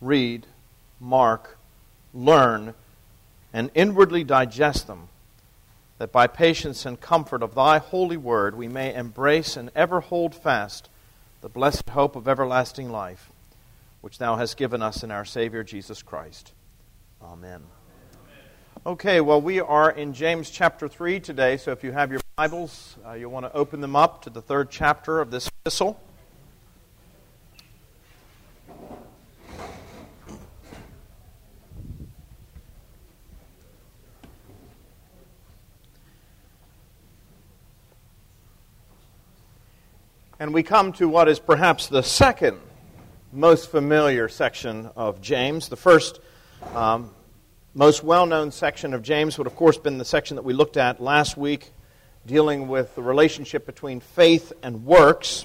read, mark, learn, and inwardly digest them, that by patience and comfort of thy holy word we may embrace and ever hold fast the blessed hope of everlasting life, which thou hast given us in our Savior Jesus Christ. Amen. Okay, well, we are in James chapter 3 today, so if you have your Bibles, uh, you'll want to open them up to the third chapter of this epistle. And we come to what is perhaps the second most familiar section of James. The first um, most well known section of James would, of course, been the section that we looked at last week, dealing with the relationship between faith and works.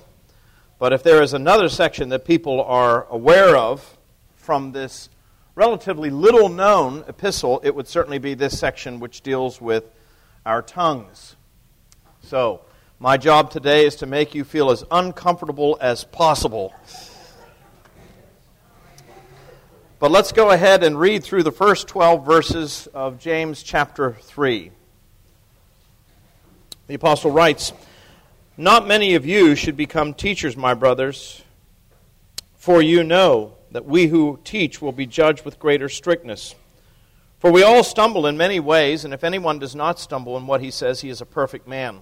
But if there is another section that people are aware of from this relatively little known epistle, it would certainly be this section which deals with our tongues. So, my job today is to make you feel as uncomfortable as possible. But let's go ahead and read through the first 12 verses of James chapter 3. The apostle writes, Not many of you should become teachers, my brothers, for you know that we who teach will be judged with greater strictness. For we all stumble in many ways, and if anyone does not stumble in what he says, he is a perfect man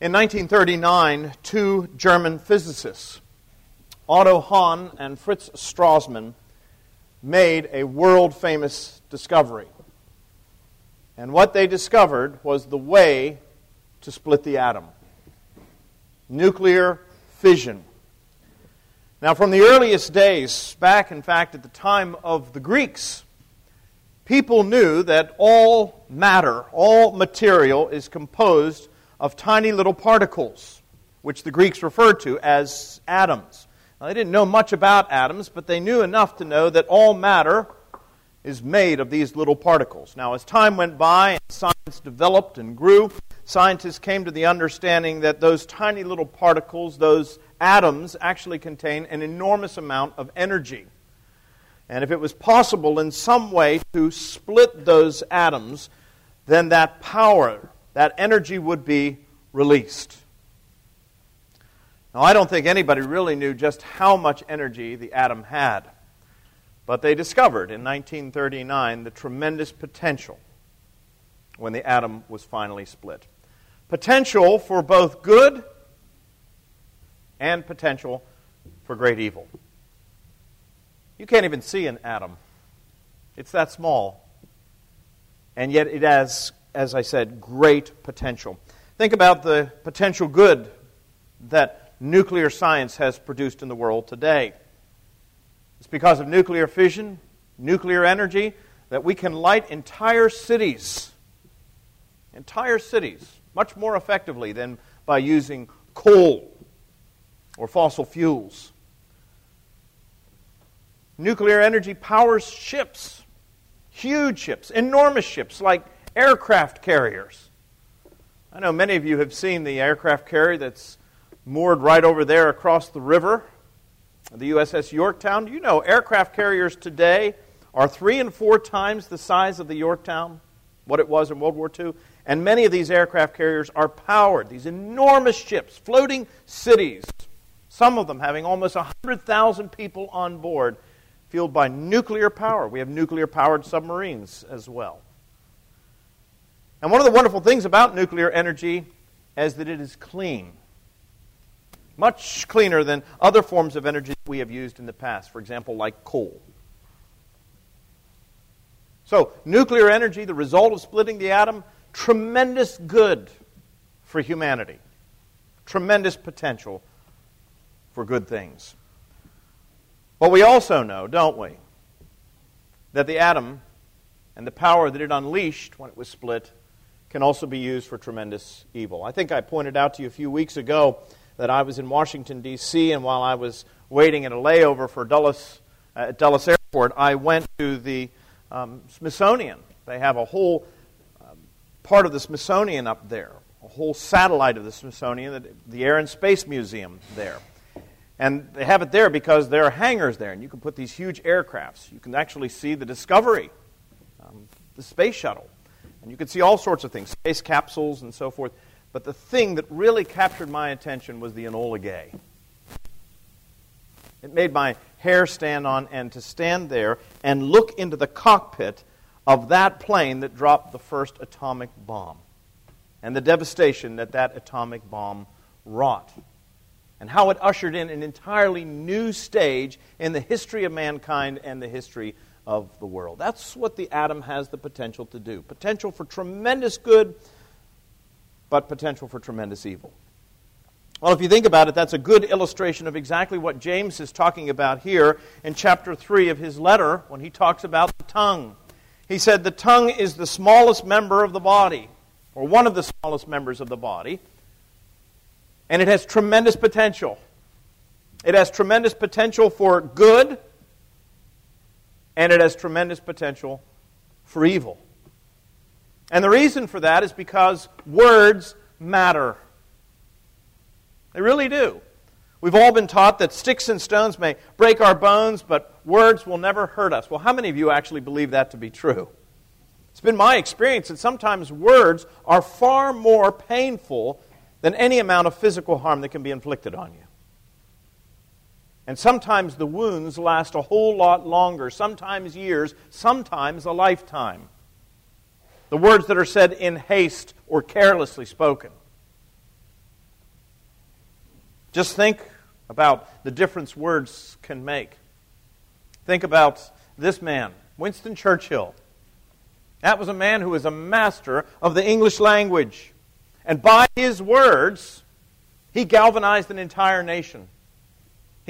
In 1939, two German physicists, Otto Hahn and Fritz Strassmann, made a world famous discovery. And what they discovered was the way to split the atom nuclear fission. Now, from the earliest days, back in fact at the time of the Greeks, people knew that all matter, all material is composed of tiny little particles, which the Greeks referred to as atoms. Now, they didn't know much about atoms, but they knew enough to know that all matter is made of these little particles. Now, as time went by and science developed and grew, scientists came to the understanding that those tiny little particles, those atoms, actually contain an enormous amount of energy. And if it was possible in some way to split those atoms, then that power, that energy would be released. Now, I don't think anybody really knew just how much energy the atom had, but they discovered in 1939 the tremendous potential when the atom was finally split. Potential for both good and potential for great evil. You can't even see an atom, it's that small. And yet it has as I said, great potential. Think about the potential good that nuclear science has produced in the world today. It's because of nuclear fission, nuclear energy, that we can light entire cities. Entire cities, much more effectively than by using coal or fossil fuels. Nuclear energy powers ships Huge ships, enormous ships, like aircraft carriers. I know many of you have seen the aircraft carrier that's moored right over there across the river, the USS Yorktown. You know, aircraft carriers today are three and four times the size of the Yorktown, what it was in World War II. And many of these aircraft carriers are powered, these enormous ships, floating cities, some of them having almost 100,000 people on board, fueled by nuclear power. We have nuclear powered submarines as well. And one of the wonderful things about nuclear energy is that it is clean. Much cleaner than other forms of energy that we have used in the past, for example, like coal. So, nuclear energy, the result of splitting the atom, tremendous good for humanity, tremendous potential for good things. But we also know, don't we, that the atom and the power that it unleashed when it was split can also be used for tremendous evil. I think I pointed out to you a few weeks ago that I was in Washington, D.C., and while I was waiting in a layover for Dulles, uh, at Dulles Airport, I went to the um, Smithsonian. They have a whole um, part of the Smithsonian up there, a whole satellite of the Smithsonian, the Air and Space Museum there. And they have it there because there are hangars there, and you can put these huge aircrafts. You can actually see the Discovery, um, the space shuttle, and you could see all sorts of things, space capsules and so forth. But the thing that really captured my attention was the Enola Gay. It made my hair stand on end to stand there and look into the cockpit of that plane that dropped the first atomic bomb and the devastation that that atomic bomb wrought and how it ushered in an entirely new stage in the history of mankind and the history of the world. That's what the atom has the potential to do potential for tremendous good, but potential for tremendous evil. Well, if you think about it, that's a good illustration of exactly what James is talking about here in chapter 3 of his letter when he talks about the tongue. He said, The tongue is the smallest member of the body, or one of the smallest members of the body. And it has tremendous potential. It has tremendous potential for good, and it has tremendous potential for evil. And the reason for that is because words matter. They really do. We've all been taught that sticks and stones may break our bones, but words will never hurt us. Well, how many of you actually believe that to be true? It's been my experience that sometimes words are far more painful than any amount of physical harm that can be inflicted on you. And sometimes the wounds last a whole lot longer, sometimes years, sometimes a lifetime. The words that are said in haste or carelessly spoken. Just think about the difference words can make. Think about this man, Winston Churchill. That was a man who was a master of the English language. And by his words, he galvanized an entire nation.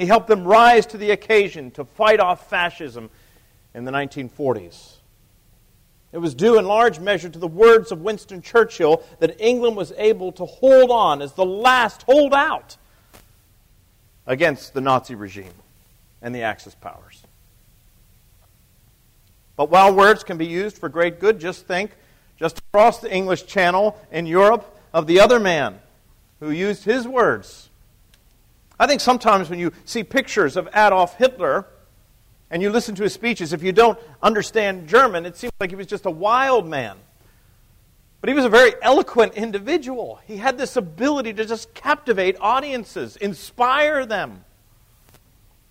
He helped them rise to the occasion to fight off fascism in the 1940s. It was due in large measure to the words of Winston Churchill that England was able to hold on as the last holdout against the Nazi regime and the Axis powers. But while words can be used for great good, just think just across the English Channel in Europe, of the other man who used his words. I think sometimes when you see pictures of Adolf Hitler and you listen to his speeches, if you don't understand German, it seems like he was just a wild man. But he was a very eloquent individual. He had this ability to just captivate audiences, inspire them.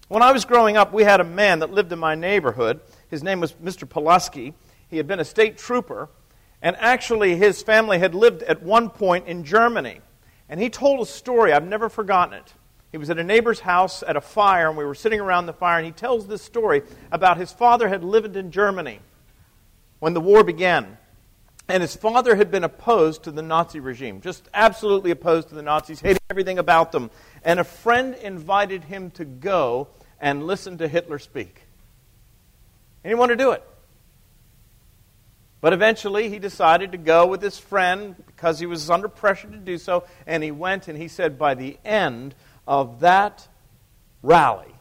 When I was growing up, we had a man that lived in my neighborhood. His name was Mr. Pulaski. He had been a state trooper, and actually, his family had lived at one point in Germany. And he told a story, I've never forgotten it. He was at a neighbor's house at a fire, and we were sitting around the fire, and he tells this story about his father had lived in Germany when the war began. And his father had been opposed to the Nazi regime, just absolutely opposed to the Nazis, hating everything about them. And a friend invited him to go and listen to Hitler speak. And he wanted to do it. But eventually he decided to go with his friend because he was under pressure to do so. And he went and he said, by the end of that rally,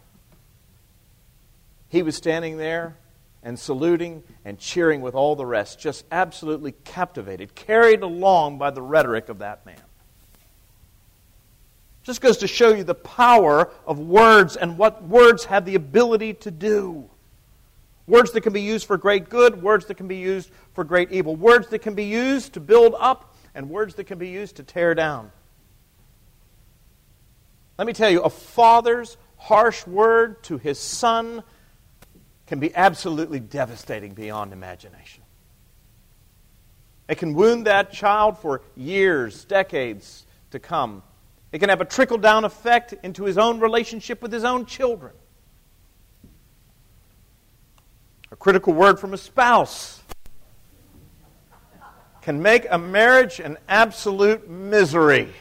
he was standing there and saluting and cheering with all the rest, just absolutely captivated, carried along by the rhetoric of that man. Just goes to show you the power of words and what words have the ability to do. Words that can be used for great good, words that can be used for great evil, words that can be used to build up, and words that can be used to tear down. Let me tell you, a father's harsh word to his son can be absolutely devastating beyond imagination. It can wound that child for years, decades to come. It can have a trickle down effect into his own relationship with his own children. A critical word from a spouse can make a marriage an absolute misery.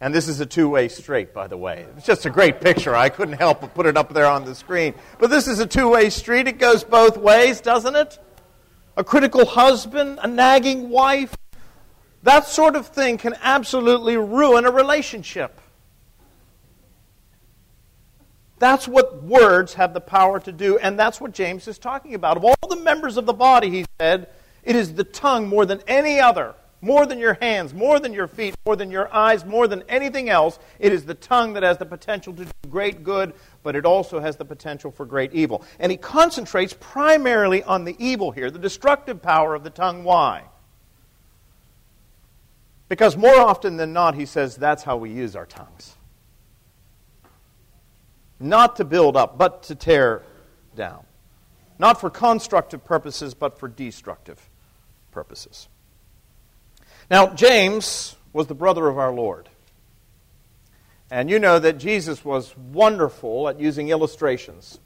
And this is a two way street, by the way. It's just a great picture. I couldn't help but put it up there on the screen. But this is a two way street. It goes both ways, doesn't it? A critical husband, a nagging wife. That sort of thing can absolutely ruin a relationship. That's what words have the power to do, and that's what James is talking about. Of all the members of the body, he said, it is the tongue more than any other more than your hands, more than your feet, more than your eyes, more than anything else, it is the tongue that has the potential to do great good, but it also has the potential for great evil. And he concentrates primarily on the evil here, the destructive power of the tongue. Why? Because more often than not, he says that's how we use our tongues. Not to build up, but to tear down. Not for constructive purposes, but for destructive purposes. Now, James was the brother of our Lord. And you know that Jesus was wonderful at using illustrations.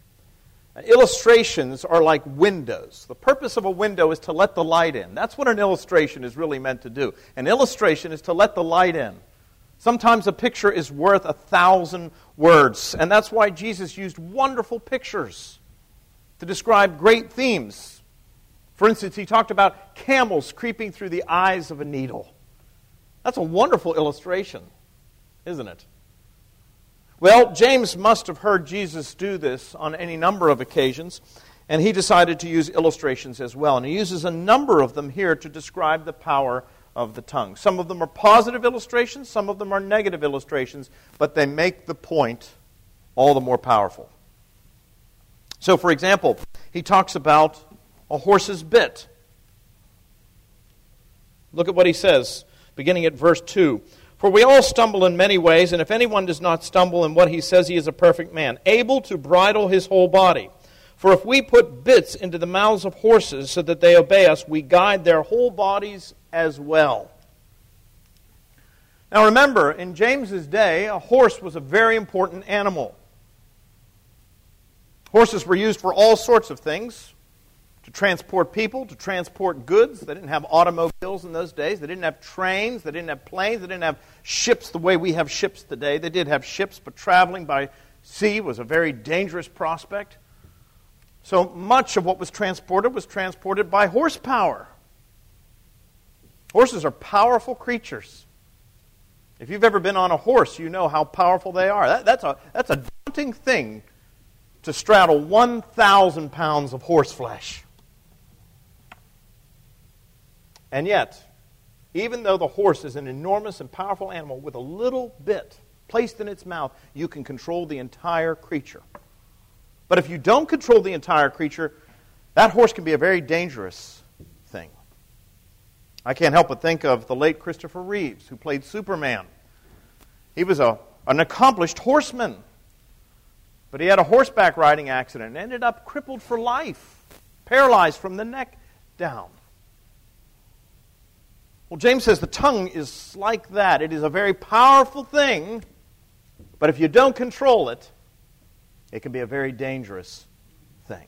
Illustrations are like windows. The purpose of a window is to let the light in. That's what an illustration is really meant to do. An illustration is to let the light in. Sometimes a picture is worth a thousand words. And that's why Jesus used wonderful pictures to describe great themes. For instance, he talked about camels creeping through the eyes of a needle. That's a wonderful illustration, isn't it? Well, James must have heard Jesus do this on any number of occasions, and he decided to use illustrations as well. And he uses a number of them here to describe the power of the tongue. Some of them are positive illustrations, some of them are negative illustrations, but they make the point all the more powerful. So, for example, he talks about a horse's bit. Look at what he says, beginning at verse 2. For we all stumble in many ways, and if anyone does not stumble in what he says, he is a perfect man, able to bridle his whole body. For if we put bits into the mouths of horses so that they obey us, we guide their whole bodies as well. Now remember, in James's day, a horse was a very important animal. Horses were used for all sorts of things to transport people, to transport goods. They didn't have automobiles in those days. They didn't have trains. They didn't have planes. They didn't have ships the way we have ships today. They did have ships, but traveling by sea was a very dangerous prospect. So much of what was transported was transported by horsepower. Horses are powerful creatures. If you've ever been on a horse, you know how powerful they are. That, that's, a, that's a daunting thing to straddle 1,000 pounds of horse flesh. And yet, even though the horse is an enormous and powerful animal with a little bit placed in its mouth, you can control the entire creature. But if you don't control the entire creature, that horse can be a very dangerous thing. I can't help but think of the late Christopher Reeves, who played Superman. He was a, an accomplished horseman, but he had a horseback riding accident and ended up crippled for life, paralyzed from the neck down. Well, James says the tongue is like that. It is a very powerful thing, but if you don't control it, it can be a very dangerous thing.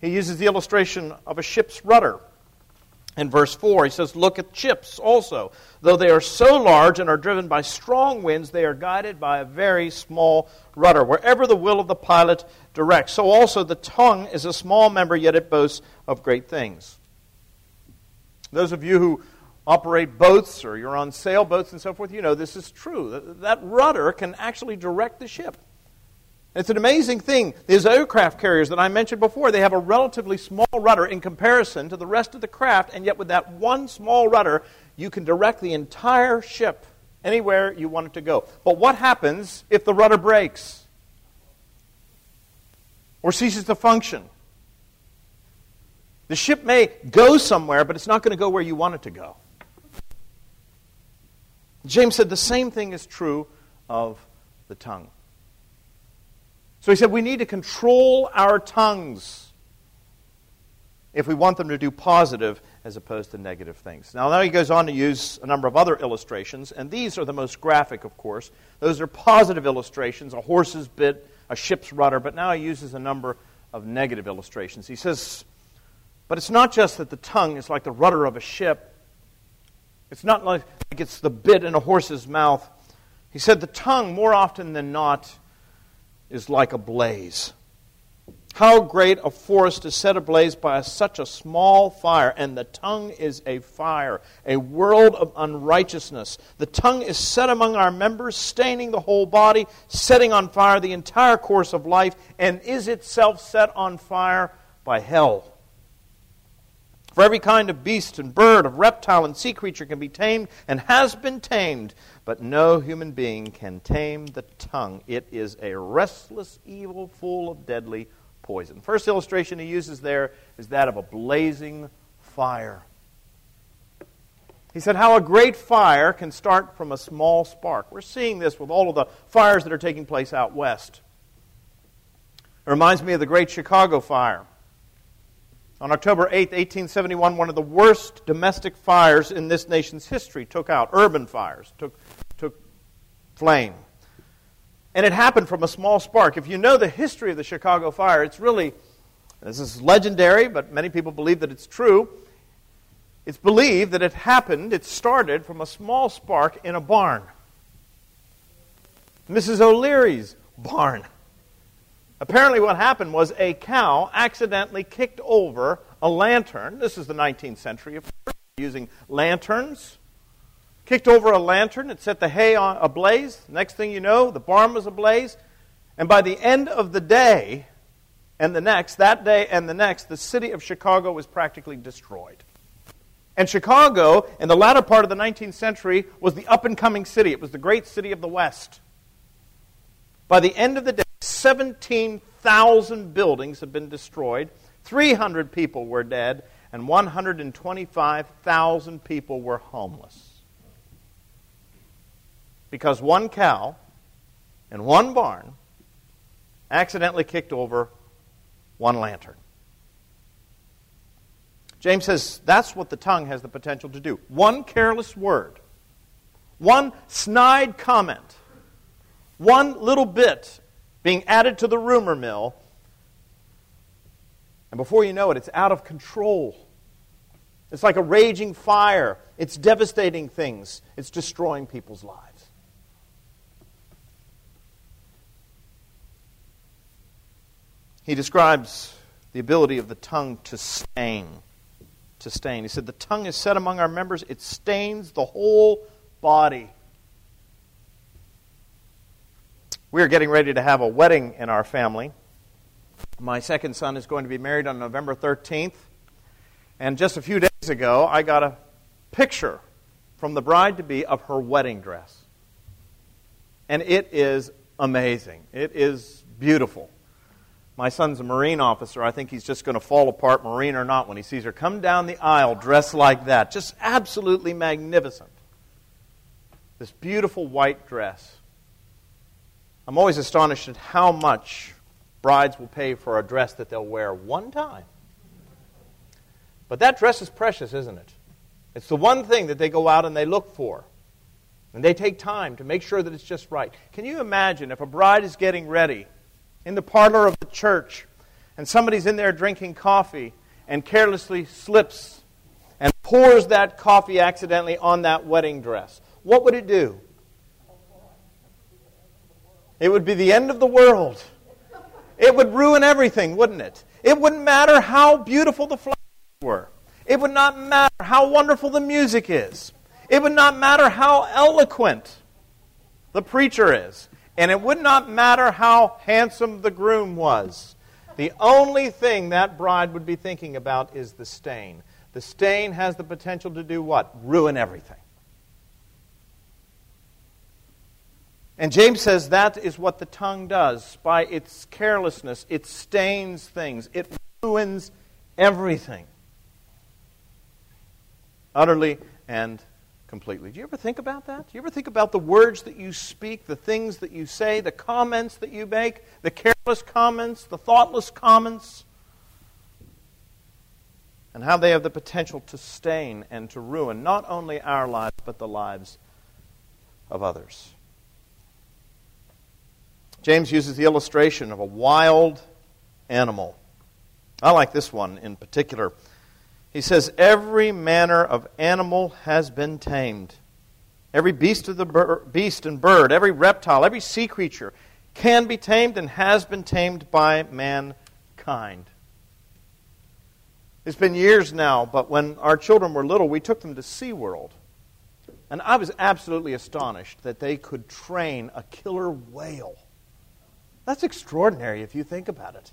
He uses the illustration of a ship's rudder. In verse 4, he says, Look at ships also. Though they are so large and are driven by strong winds, they are guided by a very small rudder, wherever the will of the pilot directs. So also the tongue is a small member, yet it boasts of great things. Those of you who operate boats or you're on sailboats and so forth, you know this is true. That rudder can actually direct the ship. It's an amazing thing. These aircraft carriers that I mentioned before, they have a relatively small rudder in comparison to the rest of the craft, and yet with that one small rudder, you can direct the entire ship anywhere you want it to go. But what happens if the rudder breaks or ceases to function? The ship may go somewhere, but it's not going to go where you want it to go. James said the same thing is true of the tongue. So he said we need to control our tongues if we want them to do positive as opposed to negative things. Now, now he goes on to use a number of other illustrations, and these are the most graphic, of course. Those are positive illustrations a horse's bit, a ship's rudder, but now he uses a number of negative illustrations. He says, but it's not just that the tongue is like the rudder of a ship, it's not like it's the bit in a horse's mouth. He said the tongue, more often than not, is like a blaze. How great a forest is set ablaze by such a small fire, and the tongue is a fire, a world of unrighteousness. The tongue is set among our members, staining the whole body, setting on fire the entire course of life, and is itself set on fire by hell. For every kind of beast and bird, of reptile and sea creature can be tamed and has been tamed, but no human being can tame the tongue. It is a restless evil full of deadly poison. First illustration he uses there is that of a blazing fire. He said, How a great fire can start from a small spark. We're seeing this with all of the fires that are taking place out west. It reminds me of the Great Chicago Fire. On October 8, 1871, one of the worst domestic fires in this nation's history took out. Urban fires took, took flame. And it happened from a small spark. If you know the history of the Chicago fire, it's really, this is legendary, but many people believe that it's true. It's believed that it happened, it started from a small spark in a barn. Mrs. O'Leary's barn. Apparently, what happened was a cow accidentally kicked over a lantern. This is the 19th century, of course, using lanterns. Kicked over a lantern, it set the hay on ablaze. Next thing you know, the barn was ablaze. And by the end of the day and the next, that day and the next, the city of Chicago was practically destroyed. And Chicago, in the latter part of the 19th century, was the up and coming city. It was the great city of the West. By the end of the day, 17,000 buildings have been destroyed, 300 people were dead, and 125,000 people were homeless. Because one cow in one barn accidentally kicked over one lantern. James says that's what the tongue has the potential to do. One careless word, one snide comment, one little bit being added to the rumor mill. And before you know it, it's out of control. It's like a raging fire. It's devastating things. It's destroying people's lives. He describes the ability of the tongue to stain. To stain. He said, The tongue is set among our members, it stains the whole body. We are getting ready to have a wedding in our family. My second son is going to be married on November 13th. And just a few days ago, I got a picture from the bride to be of her wedding dress. And it is amazing. It is beautiful. My son's a Marine officer. I think he's just going to fall apart, Marine or not, when he sees her come down the aisle dressed like that. Just absolutely magnificent. This beautiful white dress. I'm always astonished at how much brides will pay for a dress that they'll wear one time. But that dress is precious, isn't it? It's the one thing that they go out and they look for. And they take time to make sure that it's just right. Can you imagine if a bride is getting ready in the parlor of the church and somebody's in there drinking coffee and carelessly slips and pours that coffee accidentally on that wedding dress? What would it do? It would be the end of the world. It would ruin everything, wouldn't it? It wouldn't matter how beautiful the flowers were. It would not matter how wonderful the music is. It would not matter how eloquent the preacher is. And it would not matter how handsome the groom was. The only thing that bride would be thinking about is the stain. The stain has the potential to do what? Ruin everything. And James says that is what the tongue does. By its carelessness, it stains things, it ruins everything. Utterly and completely. Do you ever think about that? Do you ever think about the words that you speak, the things that you say, the comments that you make, the careless comments, the thoughtless comments? And how they have the potential to stain and to ruin not only our lives, but the lives of others. James uses the illustration of a wild animal. I like this one in particular. He says, Every manner of animal has been tamed. Every beast of the bir- beast and bird, every reptile, every sea creature can be tamed and has been tamed by mankind. It's been years now, but when our children were little, we took them to SeaWorld. And I was absolutely astonished that they could train a killer whale. That's extraordinary if you think about it.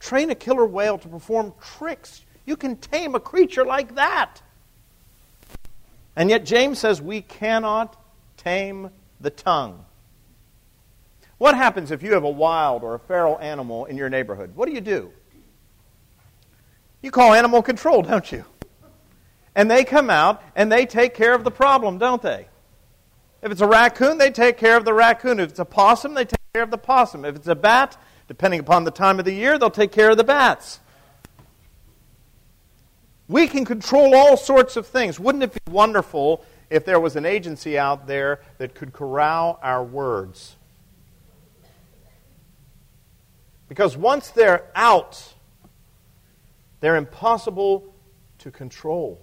Train a killer whale to perform tricks you can tame a creature like that. And yet, James says we cannot tame the tongue. What happens if you have a wild or a feral animal in your neighborhood? What do you do? You call animal control, don't you? And they come out and they take care of the problem, don't they? If it's a raccoon, they take care of the raccoon. If it's a possum, they take care of the possum. If it's a bat, depending upon the time of the year, they'll take care of the bats. We can control all sorts of things. Wouldn't it be wonderful if there was an agency out there that could corral our words? Because once they're out, they're impossible to control.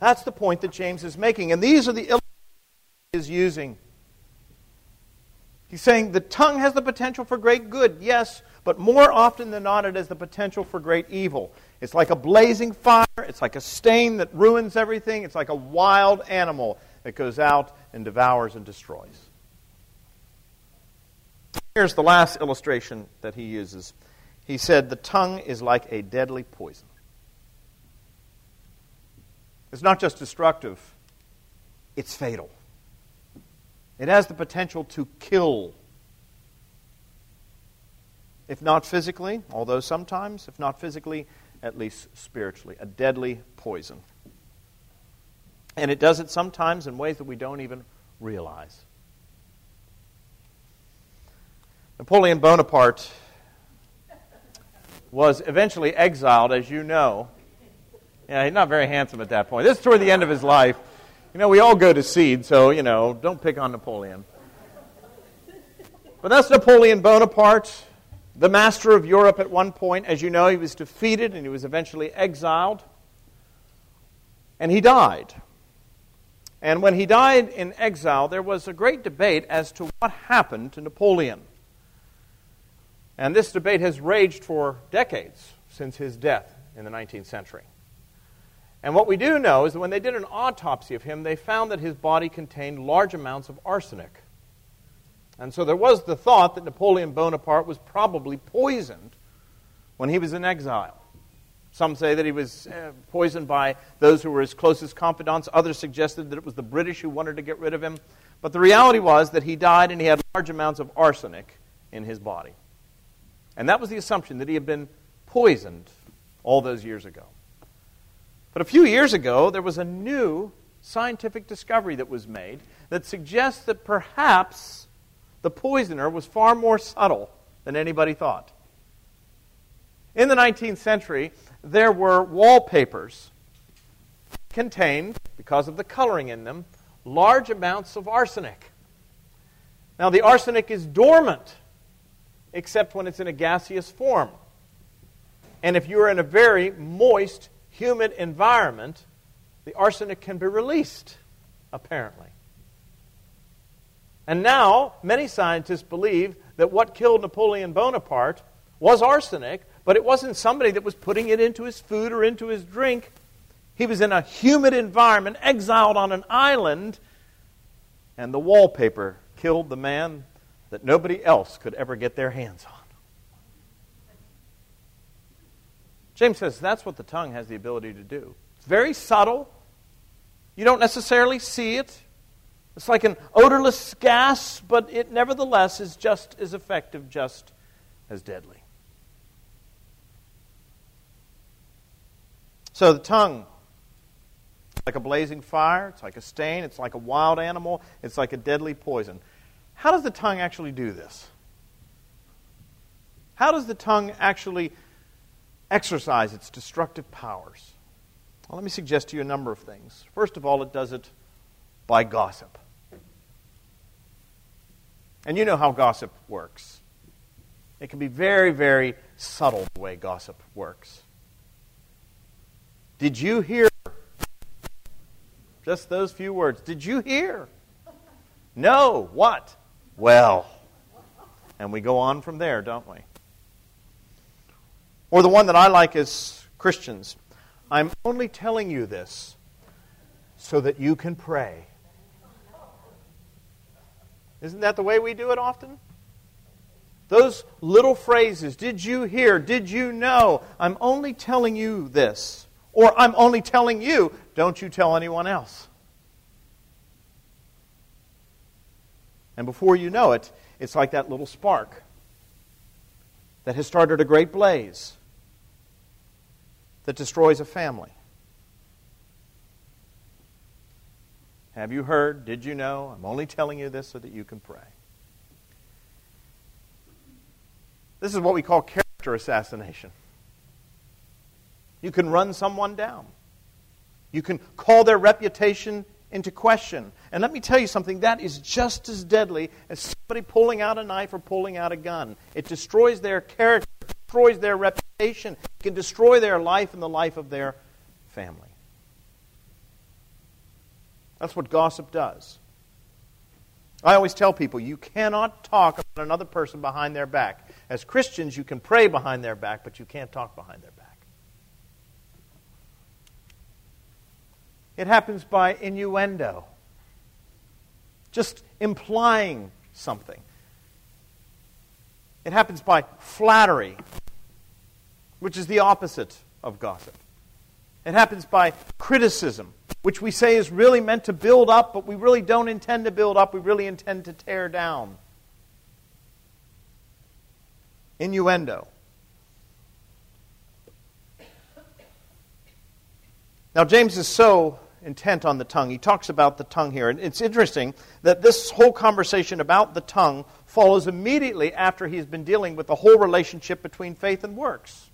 That's the point that James is making. And these are the illustrations he is using. He's saying the tongue has the potential for great good, yes, but more often than not, it has the potential for great evil. It's like a blazing fire, it's like a stain that ruins everything, it's like a wild animal that goes out and devours and destroys. Here's the last illustration that he uses. He said, The tongue is like a deadly poison. It's not just destructive, it's fatal. It has the potential to kill if not physically, although sometimes, if not physically, at least spiritually. A deadly poison. And it does it sometimes in ways that we don't even realize. Napoleon Bonaparte was eventually exiled, as you know. Yeah, he's not very handsome at that point. This is toward the end of his life. You know, we all go to seed, so, you know, don't pick on Napoleon. But that's Napoleon Bonaparte the master of Europe at one point. As you know, he was defeated and he was eventually exiled. And he died. And when he died in exile, there was a great debate as to what happened to Napoleon. And this debate has raged for decades since his death in the 19th century. And what we do know is that when they did an autopsy of him, they found that his body contained large amounts of arsenic. And so there was the thought that Napoleon Bonaparte was probably poisoned when he was in exile. Some say that he was uh, poisoned by those who were his closest confidants. Others suggested that it was the British who wanted to get rid of him. But the reality was that he died and he had large amounts of arsenic in his body. And that was the assumption that he had been poisoned all those years ago. But a few years ago, there was a new scientific discovery that was made that suggests that perhaps the poisoner was far more subtle than anybody thought. In the 19th century, there were wallpapers contained, because of the coloring in them, large amounts of arsenic. Now, the arsenic is dormant, except when it's in a gaseous form. And if you're in a very moist, humid environment, the arsenic can be released, apparently. And now, many scientists believe that what killed Napoleon Bonaparte was arsenic, but it wasn't somebody that was putting it into his food or into his drink. He was in a humid environment, exiled on an island, and the wallpaper killed the man that nobody else could ever get their hands on. James says that's what the tongue has the ability to do. It's very subtle. You don't necessarily see it. It's like an odorless gas, but it nevertheless is just as effective, just as deadly. So the tongue, like a blazing fire, it's like a stain, it's like a wild animal, it's like a deadly poison. How does the tongue actually do this? How does the tongue actually exercise its destructive powers? Well, let me suggest to you a number of things. First of all, it does it by gossip. And you know how gossip works. It can be very, very subtle the way gossip works. Did you hear? Just those few words. Did you hear? No. What? Well. And we go on from there, don't we? Or the one that I like is Christians. I'm only telling you this so that you can pray. Isn't that the way we do it often? Those little phrases, did you hear? Did you know? I'm only telling you this. Or I'm only telling you, don't you tell anyone else. And before you know it, it's like that little spark that has started a great blaze that destroys a family. Have you heard? Did you know? I'm only telling you this so that you can pray. This is what we call character assassination. You can run someone down. You can call their reputation into question. And let me tell you something that is just as deadly as somebody pulling out a knife or pulling out a gun. It destroys their character, destroys their reputation, it can destroy their life and the life of their family. That's what gossip does. I always tell people you cannot talk about another person behind their back. As Christians, you can pray behind their back, but you can't talk behind their back. It happens by innuendo, just implying something. It happens by flattery, which is the opposite of gossip. It happens by criticism, which we say is really meant to build up, but we really don't intend to build up, we really intend to tear down. Innuendo. Now, James is so intent on the tongue. He talks about the tongue here. And it's interesting that this whole conversation about the tongue follows immediately after he's been dealing with the whole relationship between faith and works.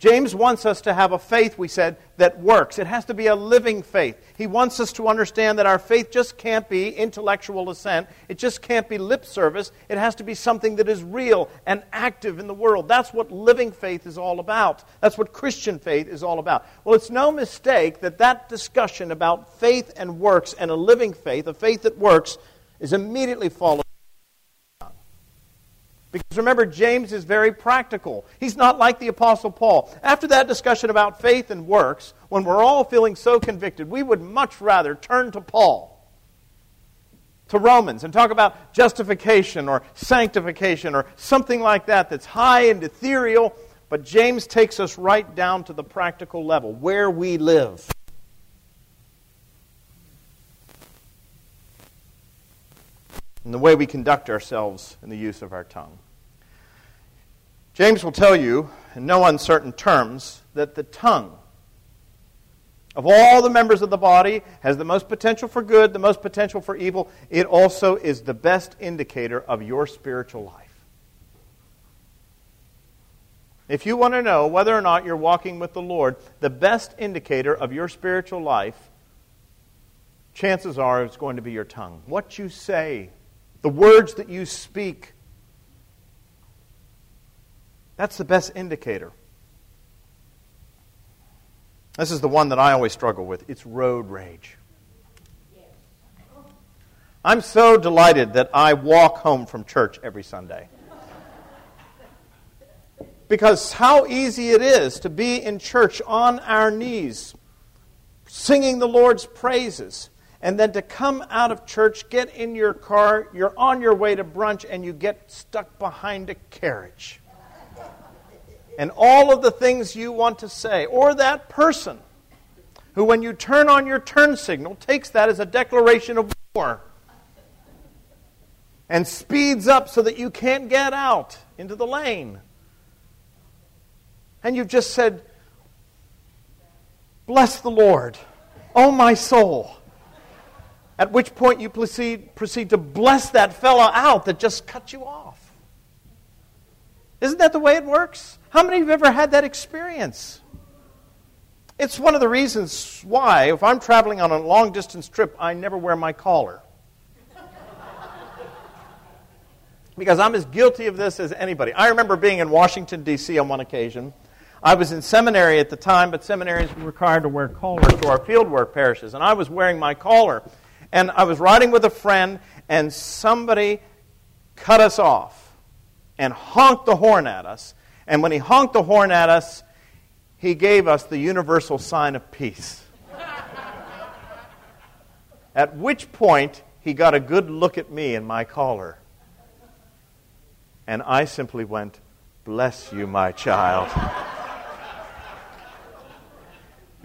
James wants us to have a faith, we said, that works. It has to be a living faith. He wants us to understand that our faith just can't be intellectual assent. It just can't be lip service. It has to be something that is real and active in the world. That's what living faith is all about. That's what Christian faith is all about. Well, it's no mistake that that discussion about faith and works and a living faith, a faith that works, is immediately followed because remember, James is very practical. He's not like the Apostle Paul. After that discussion about faith and works, when we're all feeling so convicted, we would much rather turn to Paul, to Romans, and talk about justification or sanctification or something like that that's high and ethereal. But James takes us right down to the practical level, where we live. and the way we conduct ourselves in the use of our tongue. James will tell you, in no uncertain terms, that the tongue of all the members of the body has the most potential for good, the most potential for evil. It also is the best indicator of your spiritual life. If you want to know whether or not you're walking with the Lord, the best indicator of your spiritual life, chances are it's going to be your tongue. What you say the words that you speak. That's the best indicator. This is the one that I always struggle with. It's road rage. I'm so delighted that I walk home from church every Sunday. Because how easy it is to be in church on our knees, singing the Lord's praises, and then to come out of church, get in your car, you're on your way to brunch, and you get stuck behind a carriage. And all of the things you want to say, or that person who, when you turn on your turn signal, takes that as a declaration of war and speeds up so that you can't get out into the lane. And you've just said, Bless the Lord, oh my soul. At which point you proceed, proceed to bless that fellow out that just cut you off. Isn't that the way it works? How many of you have ever had that experience? It's one of the reasons why, if I'm traveling on a long distance trip, I never wear my collar. because I'm as guilty of this as anybody. I remember being in Washington, D.C. on one occasion. I was in seminary at the time, but seminaries were required to wear collars to our fieldwork parishes, and I was wearing my collar. And I was riding with a friend, and somebody cut us off and honked the horn at us. And when he honked the horn at us, he gave us the universal sign of peace. at which point, he got a good look at me and my collar. And I simply went, Bless you, my child.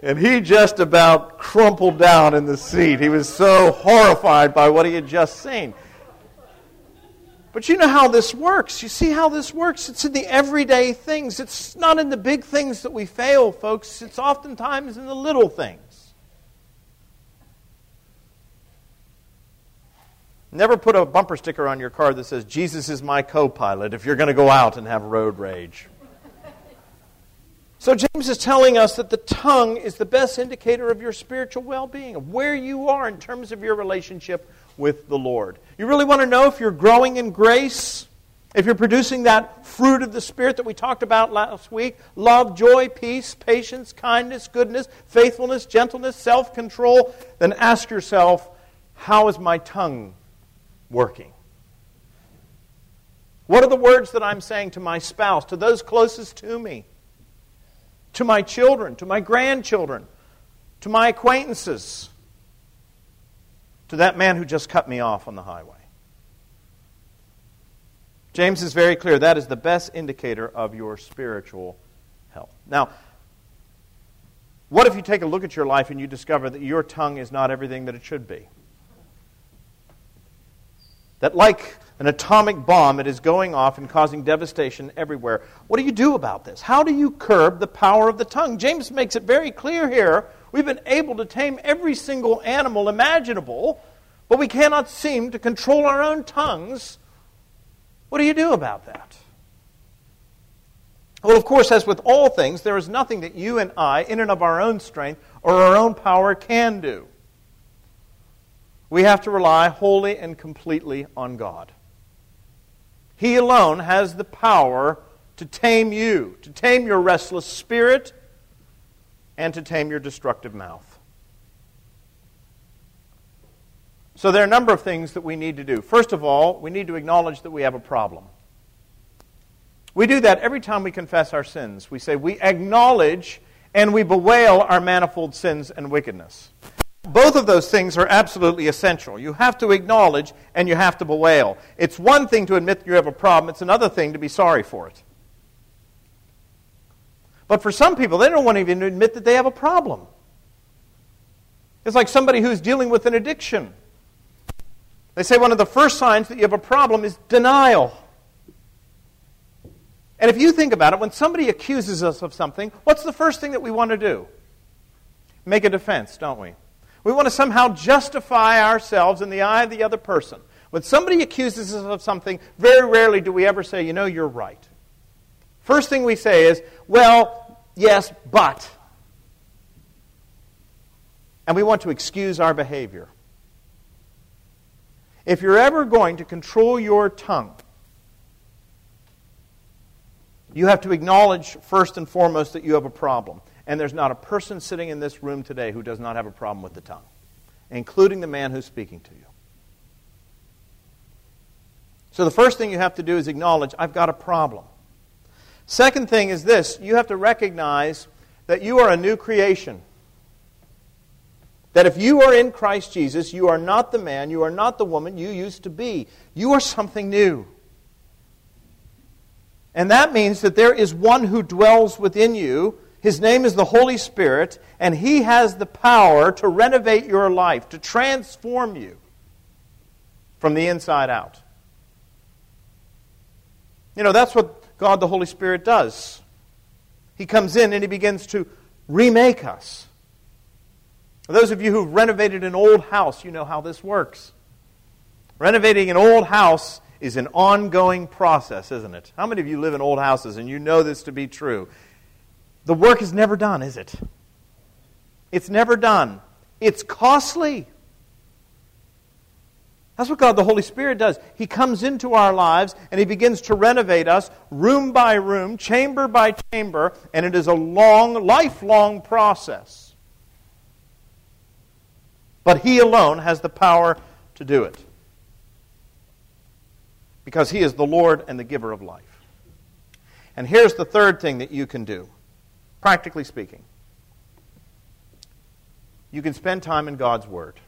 and he just about crumpled down in the seat. He was so horrified by what he had just seen. But you know how this works. You see how this works. It's in the everyday things. It's not in the big things that we fail, folks. It's oftentimes in the little things. Never put a bumper sticker on your car that says, Jesus is my co pilot if you're going to go out and have road rage. So, James is telling us that the tongue is the best indicator of your spiritual well being, of where you are in terms of your relationship with the Lord. You really want to know if you're growing in grace, if you're producing that fruit of the Spirit that we talked about last week? Love, joy, peace, patience, kindness, goodness, faithfulness, gentleness, self control then ask yourself, how is my tongue working? What are the words that I'm saying to my spouse, to those closest to me, to my children, to my grandchildren, to my acquaintances, to that man who just cut me off on the highway? James is very clear that is the best indicator of your spiritual health. Now, what if you take a look at your life and you discover that your tongue is not everything that it should be? That, like an atomic bomb, it is going off and causing devastation everywhere. What do you do about this? How do you curb the power of the tongue? James makes it very clear here. We've been able to tame every single animal imaginable, but we cannot seem to control our own tongues. What do you do about that? Well, of course, as with all things, there is nothing that you and I, in and of our own strength or our own power, can do. We have to rely wholly and completely on God. He alone has the power to tame you, to tame your restless spirit, and to tame your destructive mouth. So there are a number of things that we need to do. First of all, we need to acknowledge that we have a problem. We do that every time we confess our sins. We say, we acknowledge and we bewail our manifold sins and wickedness. Both of those things are absolutely essential. You have to acknowledge and you have to bewail. It's one thing to admit you have a problem, it's another thing to be sorry for it. But for some people, they don't want to even admit that they have a problem. It's like somebody who's dealing with an addiction. They say one of the first signs that you have a problem is denial. And if you think about it, when somebody accuses us of something, what's the first thing that we want to do? Make a defense, don't we? We want to somehow justify ourselves in the eye of the other person. When somebody accuses us of something, very rarely do we ever say, you know, you're right. First thing we say is, well, yes, but. And we want to excuse our behavior. If you're ever going to control your tongue, you have to acknowledge first and foremost that you have a problem. And there's not a person sitting in this room today who does not have a problem with the tongue, including the man who's speaking to you. So the first thing you have to do is acknowledge, I've got a problem. Second thing is this you have to recognize that you are a new creation. That if you are in Christ Jesus, you are not the man, you are not the woman you used to be. You are something new. And that means that there is one who dwells within you. His name is the Holy Spirit, and he has the power to renovate your life, to transform you from the inside out. You know, that's what God the Holy Spirit does. He comes in and he begins to remake us. For those of you who've renovated an old house, you know how this works. Renovating an old house is an ongoing process, isn't it? How many of you live in old houses and you know this to be true? The work is never done, is it? It's never done. It's costly. That's what God the Holy Spirit does. He comes into our lives and He begins to renovate us room by room, chamber by chamber, and it is a long, lifelong process. But He alone has the power to do it. Because He is the Lord and the giver of life. And here's the third thing that you can do, practically speaking you can spend time in God's Word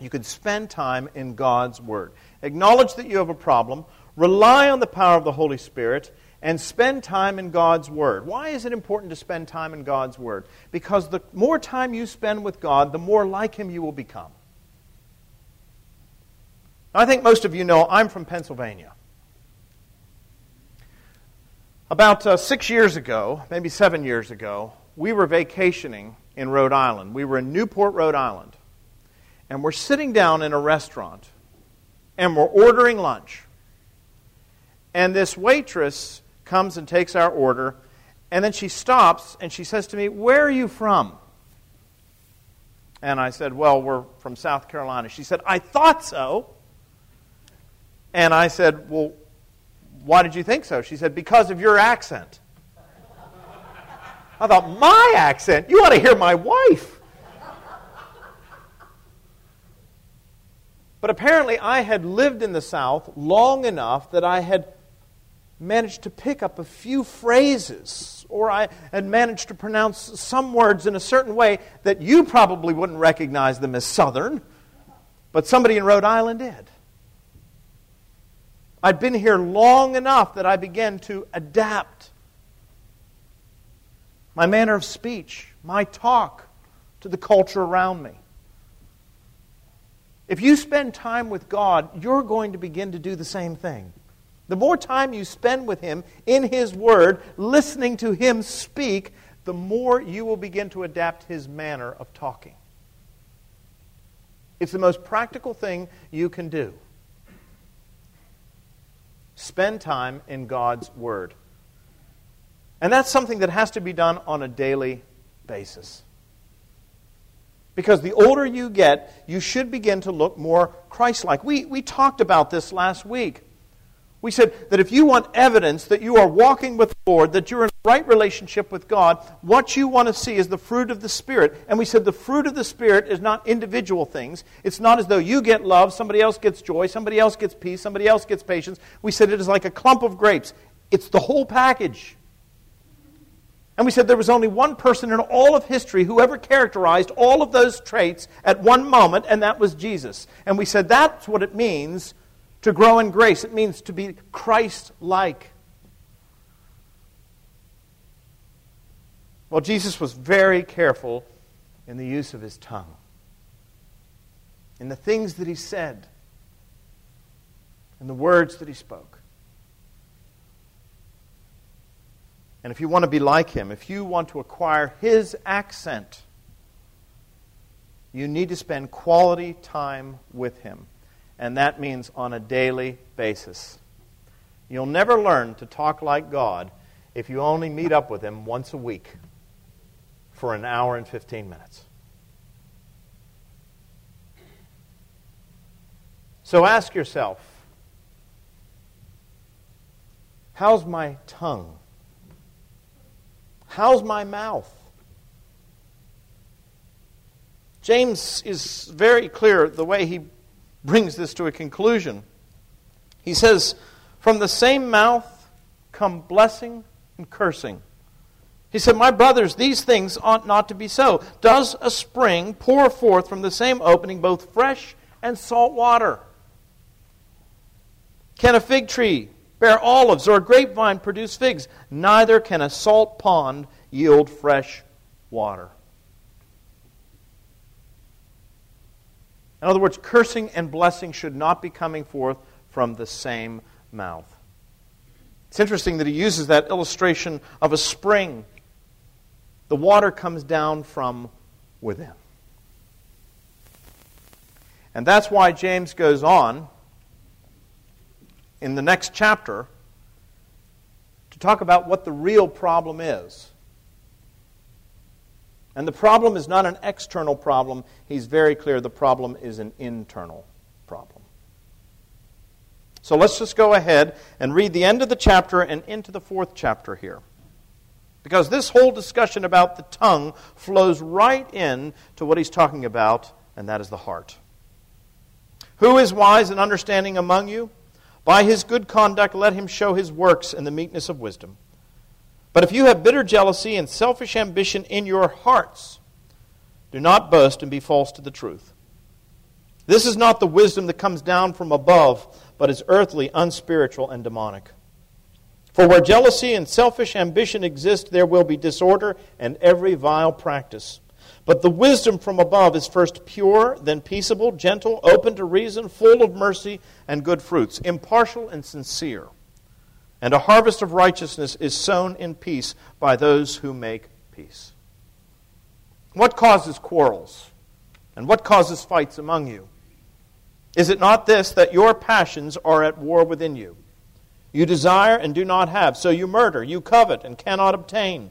you can spend time in God's Word. Acknowledge that you have a problem, rely on the power of the Holy Spirit, and spend time in God's Word. Why is it important to spend time in God's Word? Because the more time you spend with God, the more like Him you will become. I think most of you know I'm from Pennsylvania. About uh, six years ago, maybe seven years ago, we were vacationing in Rhode Island. We were in Newport, Rhode Island and we're sitting down in a restaurant and we're ordering lunch. And this waitress comes and takes our order, and then she stops and she says to me, Where are you from? And I said, Well, we're from South Carolina. She said, I thought so. And I said, Well, why did you think so? She said, Because of your accent. I thought, My accent? You ought to hear my wife. But apparently, I had lived in the South long enough that I had managed to pick up a few phrases, or I had managed to pronounce some words in a certain way that you probably wouldn't recognize them as Southern, but somebody in Rhode Island did. I'd been here long enough that I began to adapt my manner of speech, my talk to the culture around me. If you spend time with God, you're going to begin to do the same thing. The more time you spend with Him in His Word, listening to Him speak, the more you will begin to adapt His manner of talking. It's the most practical thing you can do. Spend time in God's Word. And that's something that has to be done on a daily basis. Because the older you get, you should begin to look more Christ like. We, we talked about this last week. We said that if you want evidence that you are walking with the Lord, that you're in a right relationship with God, what you want to see is the fruit of the Spirit. And we said the fruit of the Spirit is not individual things. It's not as though you get love, somebody else gets joy, somebody else gets peace, somebody else gets patience. We said it is like a clump of grapes. It's the whole package. And we said there was only one person in all of history who ever characterized all of those traits at one moment, and that was Jesus. And we said that's what it means to grow in grace. It means to be Christ like. Well, Jesus was very careful in the use of his tongue, in the things that he said, in the words that he spoke. And if you want to be like him, if you want to acquire his accent, you need to spend quality time with him. And that means on a daily basis. You'll never learn to talk like God if you only meet up with him once a week for an hour and 15 minutes. So ask yourself how's my tongue? How's my mouth? James is very clear the way he brings this to a conclusion. He says, From the same mouth come blessing and cursing. He said, My brothers, these things ought not to be so. Does a spring pour forth from the same opening both fresh and salt water? Can a fig tree bear olives or a grapevine produce figs? Neither can a salt pond yield fresh water. In other words, cursing and blessing should not be coming forth from the same mouth. It's interesting that he uses that illustration of a spring. The water comes down from within. And that's why James goes on in the next chapter to talk about what the real problem is. And the problem is not an external problem. He's very clear the problem is an internal problem. So let's just go ahead and read the end of the chapter and into the fourth chapter here. Because this whole discussion about the tongue flows right in to what he's talking about, and that is the heart. Who is wise and understanding among you? By his good conduct, let him show his works in the meekness of wisdom. But if you have bitter jealousy and selfish ambition in your hearts, do not boast and be false to the truth. This is not the wisdom that comes down from above, but is earthly, unspiritual, and demonic. For where jealousy and selfish ambition exist, there will be disorder and every vile practice. But the wisdom from above is first pure, then peaceable, gentle, open to reason, full of mercy and good fruits, impartial and sincere. And a harvest of righteousness is sown in peace by those who make peace. What causes quarrels? And what causes fights among you? Is it not this, that your passions are at war within you? You desire and do not have, so you murder. You covet and cannot obtain.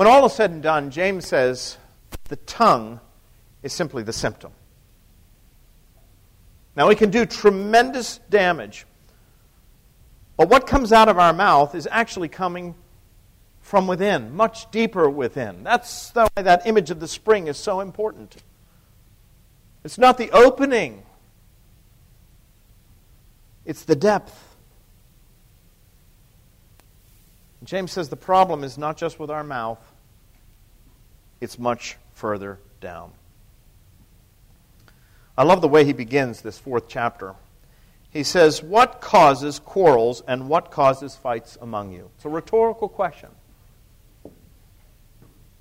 When all is said and done, James says the tongue is simply the symptom. Now, we can do tremendous damage. But what comes out of our mouth is actually coming from within, much deeper within. That's why that image of the spring is so important. It's not the opening, it's the depth. James says the problem is not just with our mouth, it's much further down. I love the way he begins this fourth chapter. He says, What causes quarrels and what causes fights among you? It's a rhetorical question.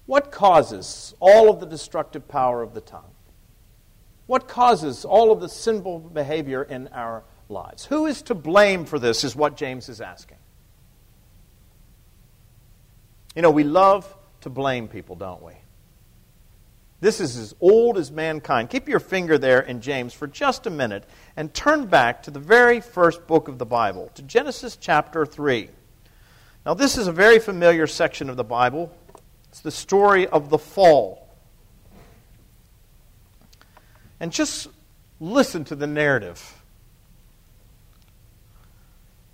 What causes all of the destructive power of the tongue? What causes all of the sinful behavior in our lives? Who is to blame for this, is what James is asking. You know, we love to blame people, don't we? This is as old as mankind. Keep your finger there in James for just a minute and turn back to the very first book of the Bible, to Genesis chapter 3. Now, this is a very familiar section of the Bible. It's the story of the fall. And just listen to the narrative.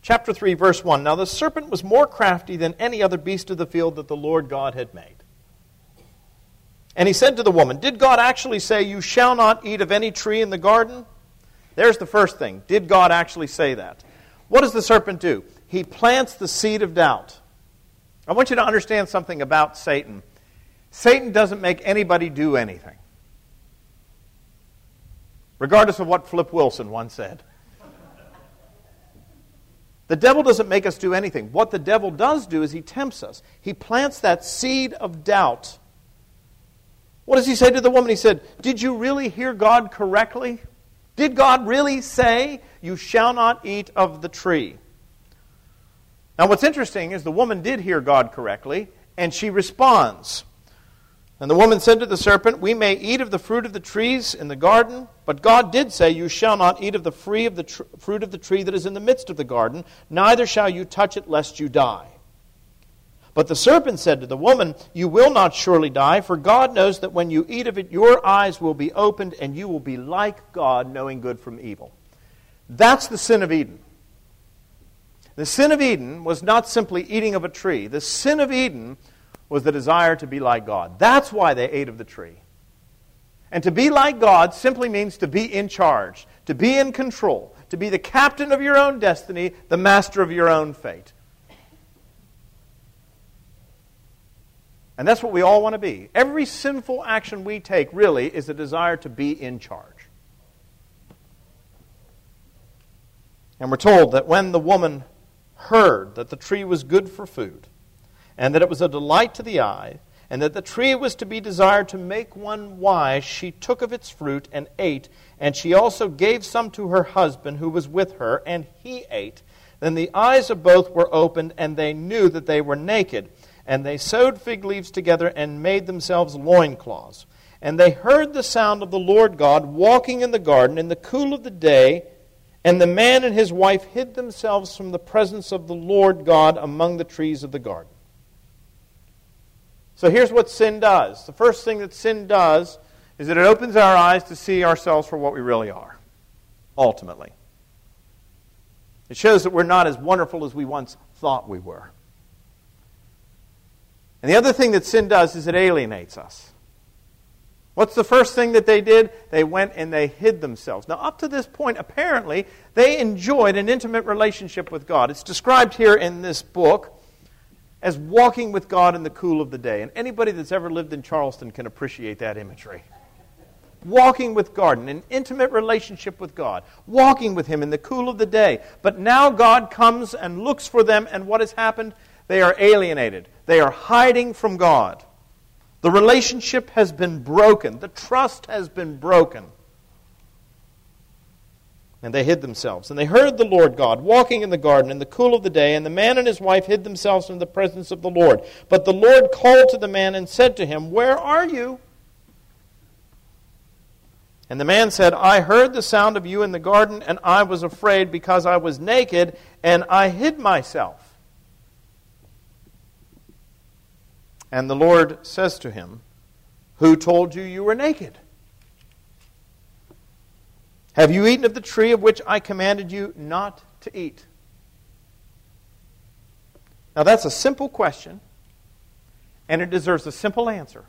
Chapter 3, verse 1. Now the serpent was more crafty than any other beast of the field that the Lord God had made. And he said to the woman, Did God actually say, You shall not eat of any tree in the garden? There's the first thing. Did God actually say that? What does the serpent do? He plants the seed of doubt. I want you to understand something about Satan. Satan doesn't make anybody do anything, regardless of what Flip Wilson once said. The devil doesn't make us do anything. What the devil does do is he tempts us. He plants that seed of doubt what does he say to the woman? He said, Did you really hear God correctly? Did God really say, You shall not eat of the tree? Now, what's interesting is the woman did hear God correctly, and she responds. And the woman said to the serpent, We may eat of the fruit of the trees in the garden, but God did say, You shall not eat of the, of the tr- fruit of the tree that is in the midst of the garden, neither shall you touch it, lest you die. But the serpent said to the woman, You will not surely die, for God knows that when you eat of it, your eyes will be opened, and you will be like God, knowing good from evil. That's the sin of Eden. The sin of Eden was not simply eating of a tree. The sin of Eden was the desire to be like God. That's why they ate of the tree. And to be like God simply means to be in charge, to be in control, to be the captain of your own destiny, the master of your own fate. And that's what we all want to be. Every sinful action we take really is a desire to be in charge. And we're told that when the woman heard that the tree was good for food, and that it was a delight to the eye, and that the tree was to be desired to make one wise, she took of its fruit and ate, and she also gave some to her husband who was with her, and he ate. Then the eyes of both were opened, and they knew that they were naked. And they sewed fig leaves together and made themselves loincloths. And they heard the sound of the Lord God walking in the garden in the cool of the day. And the man and his wife hid themselves from the presence of the Lord God among the trees of the garden. So here's what sin does. The first thing that sin does is that it opens our eyes to see ourselves for what we really are, ultimately. It shows that we're not as wonderful as we once thought we were. And the other thing that sin does is it alienates us. What's the first thing that they did? They went and they hid themselves. Now, up to this point, apparently, they enjoyed an intimate relationship with God. It's described here in this book as walking with God in the cool of the day. And anybody that's ever lived in Charleston can appreciate that imagery. Walking with God, an intimate relationship with God, walking with Him in the cool of the day. But now God comes and looks for them, and what has happened? They are alienated. They are hiding from God. The relationship has been broken. The trust has been broken. And they hid themselves. And they heard the Lord God walking in the garden in the cool of the day, and the man and his wife hid themselves from the presence of the Lord. But the Lord called to the man and said to him, Where are you? And the man said, I heard the sound of you in the garden, and I was afraid because I was naked, and I hid myself. And the Lord says to him, Who told you you were naked? Have you eaten of the tree of which I commanded you not to eat? Now, that's a simple question, and it deserves a simple answer.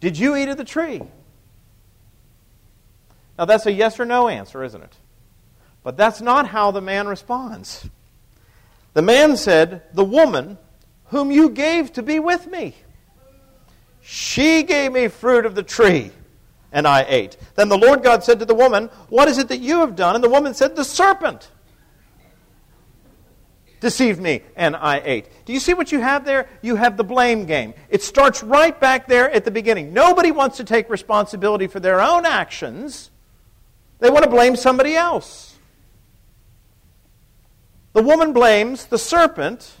Did you eat of the tree? Now, that's a yes or no answer, isn't it? But that's not how the man responds. The man said, The woman whom you gave to be with me. She gave me fruit of the tree, and I ate. Then the Lord God said to the woman, What is it that you have done? And the woman said, The serpent deceived me, and I ate. Do you see what you have there? You have the blame game. It starts right back there at the beginning. Nobody wants to take responsibility for their own actions, they want to blame somebody else. The woman blames the serpent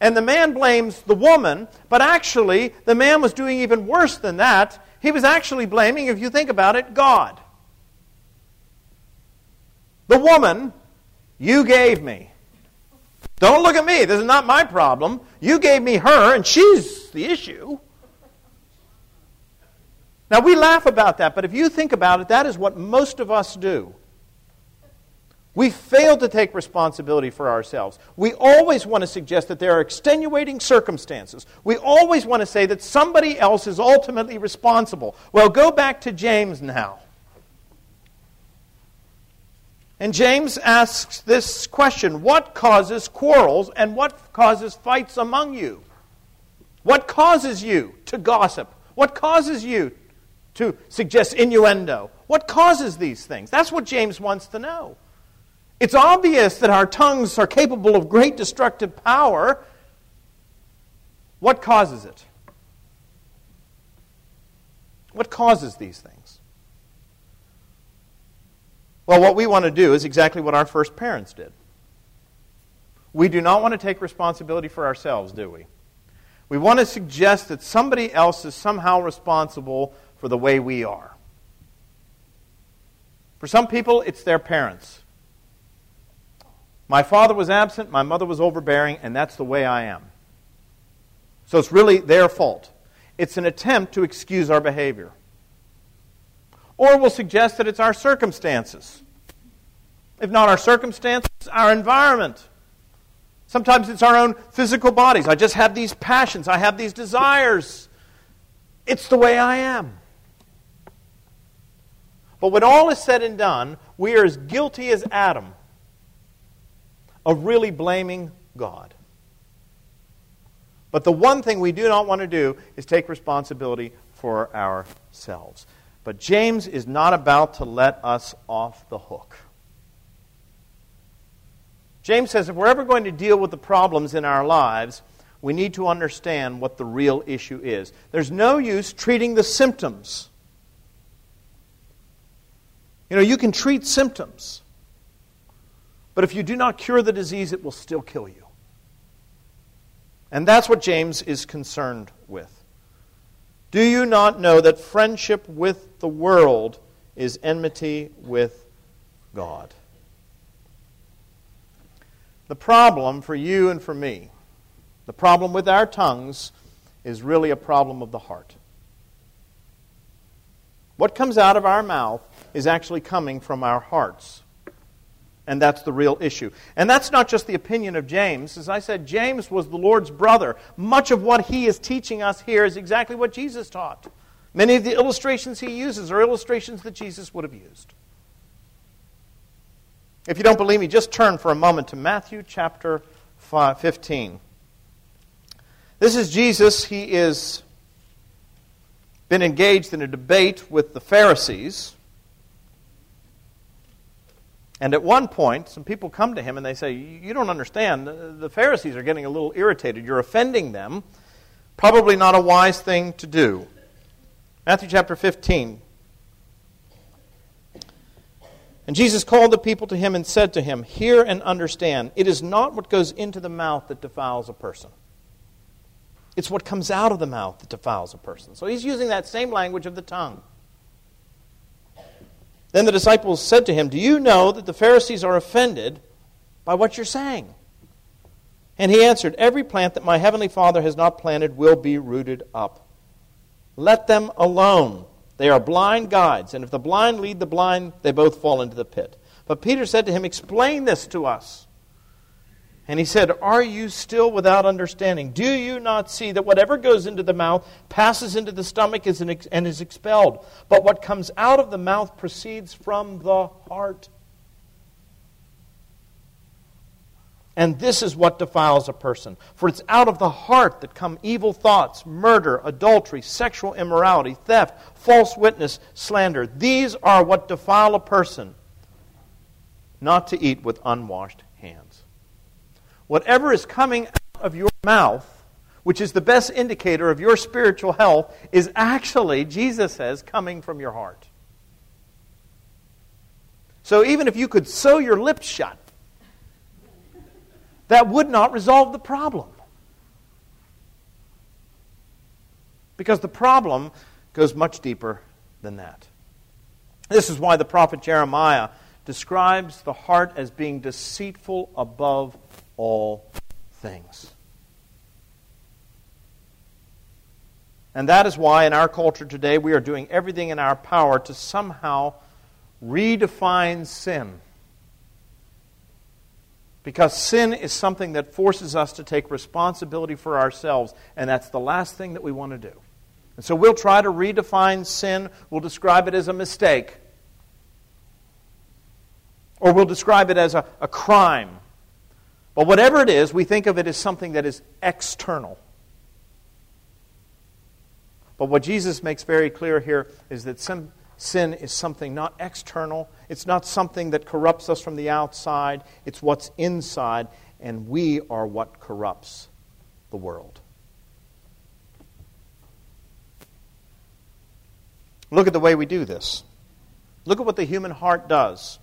and the man blames the woman, but actually, the man was doing even worse than that. He was actually blaming, if you think about it, God. The woman, you gave me. Don't look at me. This is not my problem. You gave me her, and she's the issue. Now, we laugh about that, but if you think about it, that is what most of us do. We fail to take responsibility for ourselves. We always want to suggest that there are extenuating circumstances. We always want to say that somebody else is ultimately responsible. Well, go back to James now. And James asks this question What causes quarrels and what causes fights among you? What causes you to gossip? What causes you to suggest innuendo? What causes these things? That's what James wants to know. It's obvious that our tongues are capable of great destructive power. What causes it? What causes these things? Well, what we want to do is exactly what our first parents did. We do not want to take responsibility for ourselves, do we? We want to suggest that somebody else is somehow responsible for the way we are. For some people, it's their parents. My father was absent, my mother was overbearing, and that's the way I am. So it's really their fault. It's an attempt to excuse our behavior. Or we'll suggest that it's our circumstances. If not our circumstances, our environment. Sometimes it's our own physical bodies. I just have these passions, I have these desires. It's the way I am. But when all is said and done, we are as guilty as Adam of really blaming God. But the one thing we do not want to do is take responsibility for ourselves. But James is not about to let us off the hook. James says if we're ever going to deal with the problems in our lives, we need to understand what the real issue is. There's no use treating the symptoms. You know, you can treat symptoms, but if you do not cure the disease, it will still kill you. And that's what James is concerned with. Do you not know that friendship with the world is enmity with God? The problem for you and for me, the problem with our tongues, is really a problem of the heart. What comes out of our mouth is actually coming from our hearts. And that's the real issue. And that's not just the opinion of James. As I said, James was the Lord's brother. Much of what he is teaching us here is exactly what Jesus taught. Many of the illustrations he uses are illustrations that Jesus would have used. If you don't believe me, just turn for a moment to Matthew chapter 15. This is Jesus. He is been engaged in a debate with the Pharisees. And at one point, some people come to him and they say, You don't understand. The Pharisees are getting a little irritated. You're offending them. Probably not a wise thing to do. Matthew chapter 15. And Jesus called the people to him and said to him, Hear and understand. It is not what goes into the mouth that defiles a person, it's what comes out of the mouth that defiles a person. So he's using that same language of the tongue. Then the disciples said to him, Do you know that the Pharisees are offended by what you're saying? And he answered, Every plant that my heavenly Father has not planted will be rooted up. Let them alone. They are blind guides, and if the blind lead the blind, they both fall into the pit. But Peter said to him, Explain this to us. And he said, Are you still without understanding? Do you not see that whatever goes into the mouth passes into the stomach and is expelled? But what comes out of the mouth proceeds from the heart. And this is what defiles a person. For it's out of the heart that come evil thoughts, murder, adultery, sexual immorality, theft, false witness, slander. These are what defile a person, not to eat with unwashed whatever is coming out of your mouth, which is the best indicator of your spiritual health, is actually, Jesus says, coming from your heart. So even if you could sew your lips shut, that would not resolve the problem. Because the problem goes much deeper than that. This is why the prophet Jeremiah describes the heart as being deceitful above all things. And that is why in our culture today we are doing everything in our power to somehow redefine sin. Because sin is something that forces us to take responsibility for ourselves, and that's the last thing that we want to do. And so we'll try to redefine sin. We'll describe it as a mistake. Or we'll describe it as a, a crime but whatever it is, we think of it as something that is external. But what Jesus makes very clear here is that sin, sin is something not external, it's not something that corrupts us from the outside, it's what's inside, and we are what corrupts the world. Look at the way we do this. Look at what the human heart does.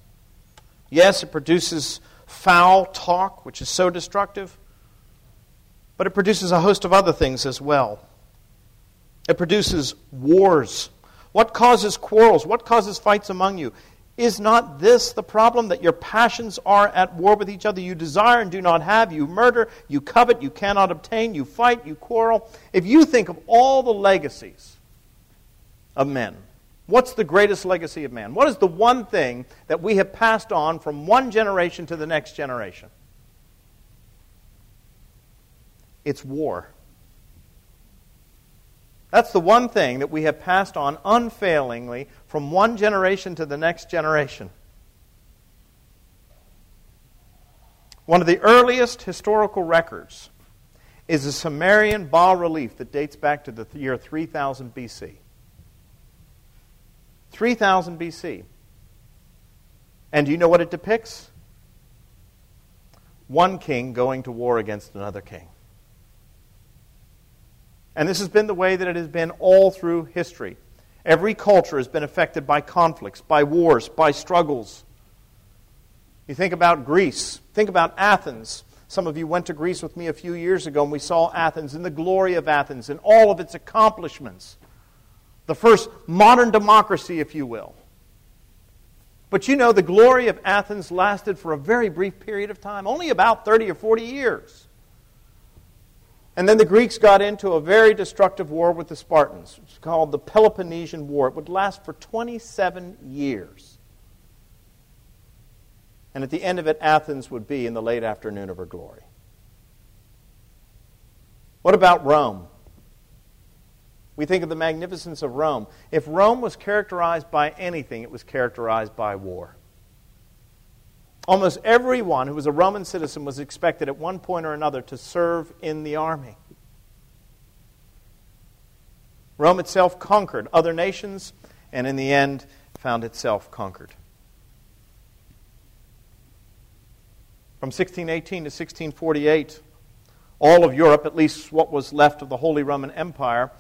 Yes, it produces foul talk, which is so destructive, but it produces a host of other things as well. It produces wars. What causes quarrels? What causes fights among you? Is not this the problem that your passions are at war with each other? You desire and do not have, you murder, you covet, you cannot obtain, you fight, you quarrel. If you think of all the legacies of men, what's the greatest legacy of man? What is the one thing that we have passed on from one generation to the next generation? It's war. That's the one thing that we have passed on unfailingly from one generation to the next generation. One of the earliest historical records is a Sumerian bas relief that dates back to the year 3000 BC. 3000 BC. And do you know what it depicts? One king going to war against another king. And this has been the way that it has been all through history. Every culture has been affected by conflicts, by wars, by struggles. You think about Greece, think about Athens. Some of you went to Greece with me a few years ago, and we saw Athens and the glory of Athens and all of its accomplishments. The first modern democracy, if you will. But you know, the glory of Athens lasted for a very brief period of time, only about 30 or 40 years. And then the Greeks got into a very destructive war with the Spartans. It's called the Peloponnesian War. It would last for 27 years. And at the end of it, Athens would be in the late afternoon of her glory. What about Rome? We think of the magnificence of Rome. If Rome was characterized by anything, it was characterized by war. Almost everyone who was a Roman citizen was expected at one point or another to serve in the army. Rome itself conquered other nations and in the end found itself conquered. From 1618 to 1648, all of Europe, at least what was left of the Holy Roman Empire,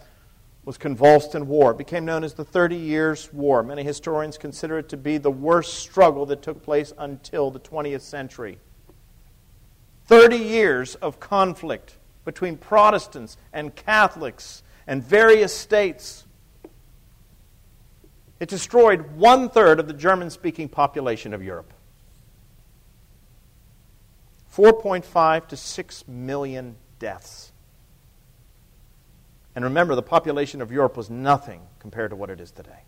was convulsed in war. It became known as the Thirty Years' War. Many historians consider it to be the worst struggle that took place until the 20th century. Thirty years of conflict between Protestants and Catholics and various states. It destroyed one third of the German speaking population of Europe. 4.5 to 6 million deaths. And remember, the population of Europe was nothing compared to what it is today.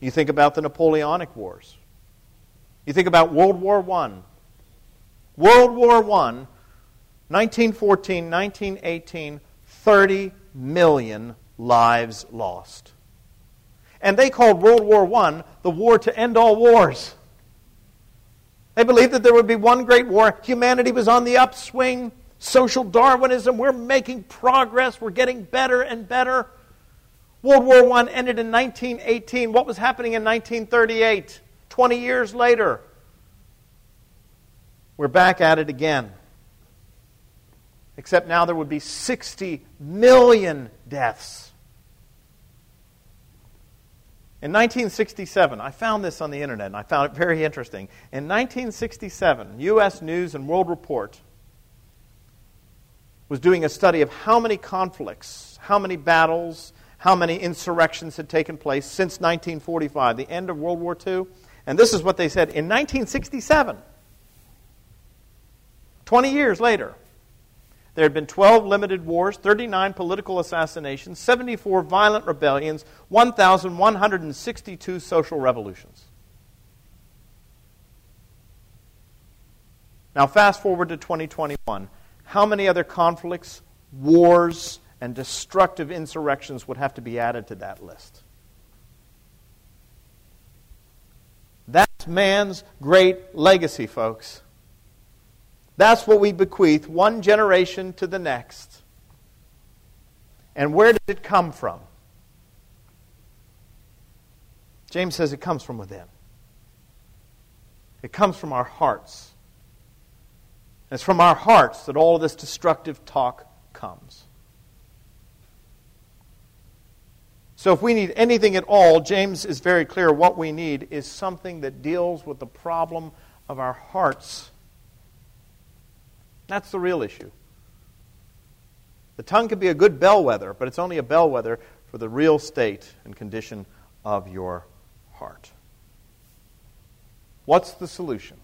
You think about the Napoleonic Wars. You think about World War I. World War I, 1914, 1918, 30 million lives lost. And they called World War I the war to end all wars. They believed that there would be one great war. Humanity was on the upswing social Darwinism. We're making progress. We're getting better and better. World War I ended in 1918. What was happening in 1938? 20 years later. We're back at it again. Except now there would be 60 million deaths. In 1967, I found this on the internet and I found it very interesting. In 1967, U.S. News and World Report was doing a study of how many conflicts, how many battles, how many insurrections had taken place since 1945, the end of World War II. And this is what they said in 1967, 20 years later, there had been 12 limited wars, 39 political assassinations, 74 violent rebellions, 1,162 social revolutions. Now, fast forward to 2021 how many other conflicts, wars, and destructive insurrections would have to be added to that list? That's man's great legacy, folks. That's what we bequeath one generation to the next. And where did it come from? James says it comes from within. It comes from our hearts. It's from our hearts that all of this destructive talk comes. So, if we need anything at all, James is very clear what we need is something that deals with the problem of our hearts. That's the real issue. The tongue can be a good bellwether, but it's only a bellwether for the real state and condition of your heart. What's the solution?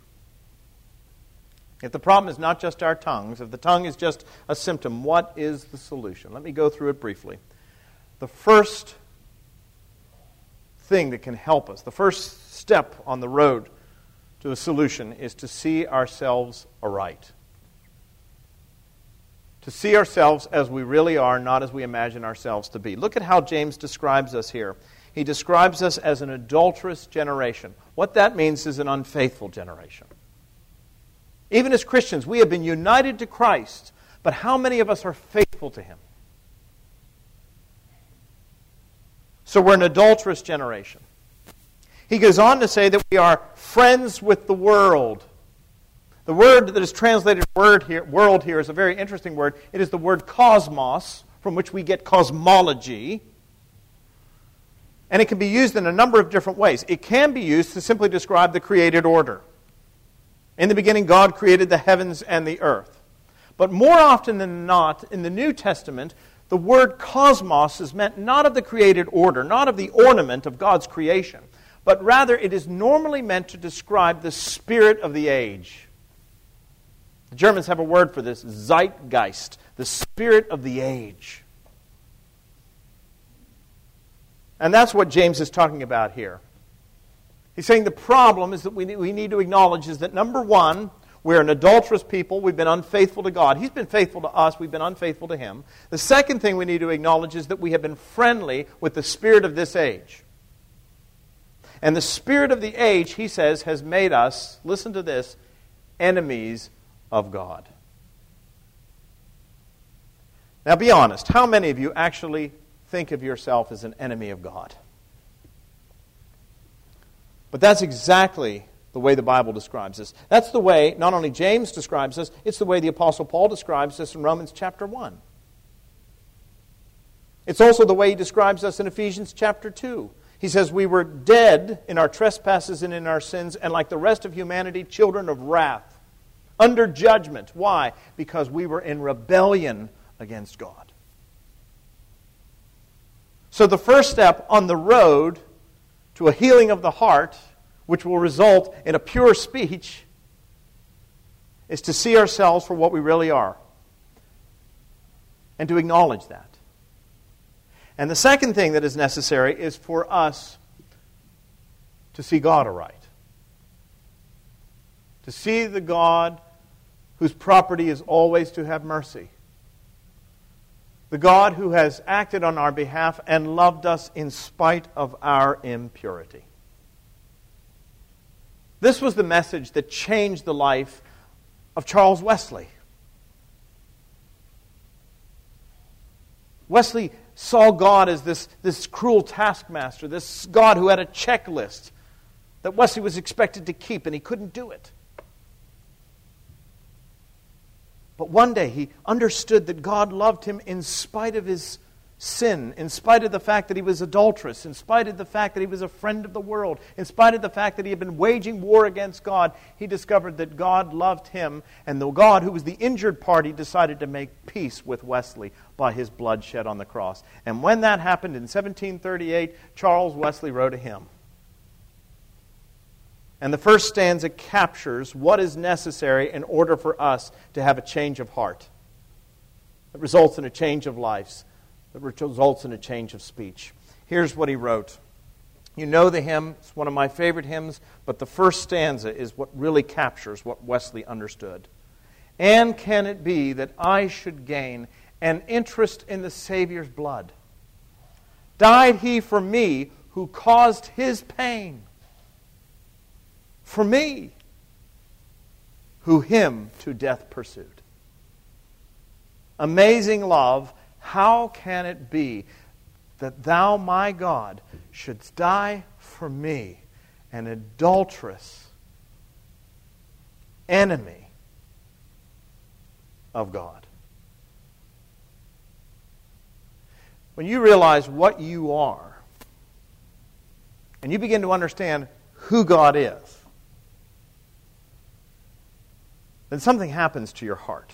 If the problem is not just our tongues, if the tongue is just a symptom, what is the solution? Let me go through it briefly. The first thing that can help us, the first step on the road to a solution, is to see ourselves aright. To see ourselves as we really are, not as we imagine ourselves to be. Look at how James describes us here. He describes us as an adulterous generation. What that means is an unfaithful generation. Even as Christians, we have been united to Christ, but how many of us are faithful to Him? So we're an adulterous generation. He goes on to say that we are friends with the world. The word that is translated word here, world here is a very interesting word. It is the word cosmos, from which we get cosmology. And it can be used in a number of different ways. It can be used to simply describe the created order. In the beginning, God created the heavens and the earth. But more often than not, in the New Testament, the word cosmos is meant not of the created order, not of the ornament of God's creation, but rather it is normally meant to describe the spirit of the age. The Germans have a word for this Zeitgeist, the spirit of the age. And that's what James is talking about here. He's saying the problem is that we, we need to acknowledge is that number one, we're an adulterous people. We've been unfaithful to God. He's been faithful to us. We've been unfaithful to Him. The second thing we need to acknowledge is that we have been friendly with the spirit of this age. And the spirit of the age, he says, has made us, listen to this, enemies of God. Now be honest. How many of you actually think of yourself as an enemy of God? But that's exactly the way the Bible describes us. That's the way not only James describes us, it's the way the Apostle Paul describes us in Romans chapter 1. It's also the way he describes us in Ephesians chapter 2. He says, We were dead in our trespasses and in our sins, and like the rest of humanity, children of wrath, under judgment. Why? Because we were in rebellion against God. So, the first step on the road to a healing of the heart, which will result in a pure speech, is to see ourselves for what we really are and to acknowledge that. And the second thing that is necessary is for us to see God aright. To see the God whose property is always to have mercy the God who has acted on our behalf and loved us in spite of our impurity. This was the message that changed the life of Charles Wesley. Wesley saw God as this, this cruel taskmaster, this God who had a checklist that Wesley was expected to keep, and he couldn't do it. But one day he understood that God loved him in spite of his sin, in spite of the fact that he was adulterous, in spite of the fact that he was a friend of the world, in spite of the fact that he had been waging war against God, he discovered that God loved him, and the God who was the injured party decided to make peace with Wesley by his blood shed on the cross. And when that happened in 1738, Charles Wesley wrote a hymn. And the first stanza captures what is necessary in order for us to have a change of heart that results in a change of lives, that results in a change of speech. Here's what he wrote. You know the hymn, it's one of my favorite hymns, but the first stanza is what really captures what Wesley understood. And can it be that I should gain an interest in the Savior's blood? Died he for me who caused his pain? For me, who him to death pursued. Amazing love, how can it be that thou, my God, shouldst die for me, an adulterous enemy of God? When you realize what you are, and you begin to understand who God is, then something happens to your heart.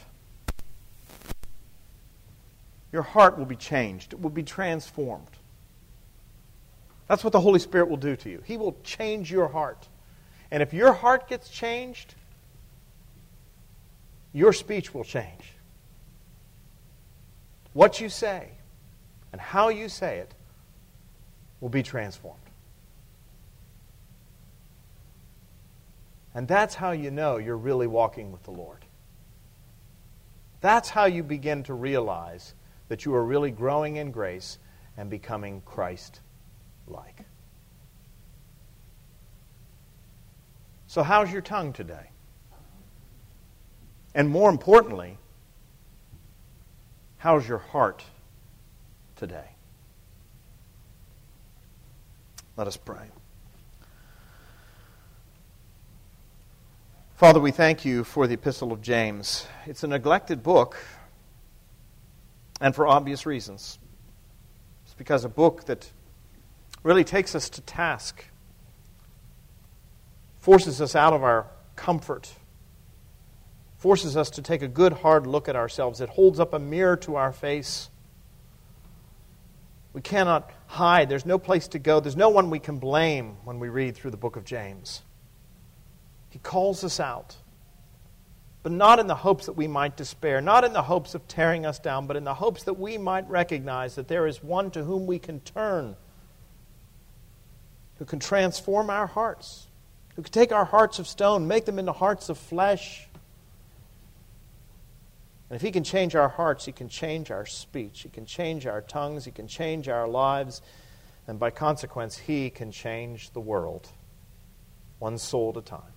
Your heart will be changed, it will be transformed. That's what the Holy Spirit will do to you. He will change your heart. And if your heart gets changed, your speech will change. What you say and how you say it will be transformed. And that's how you know you're really walking with the Lord. That's how you begin to realize that you are really growing in grace and becoming Christ like. So, how's your tongue today? And more importantly, how's your heart today? Let us pray. Father, we thank you for the Epistle of James. It's a neglected book, and for obvious reasons. It's because a book that really takes us to task, forces us out of our comfort, forces us to take a good hard look at ourselves. It holds up a mirror to our face. We cannot hide. There's no place to go. There's no one we can blame when we read through the book of James. He calls us out. But not in the hopes that we might despair, not in the hopes of tearing us down, but in the hopes that we might recognize that there is one to whom we can turn, who can transform our hearts, who can take our hearts of stone, make them into hearts of flesh. And if He can change our hearts, He can change our speech, He can change our tongues, He can change our lives, and by consequence, He can change the world, one soul at a time.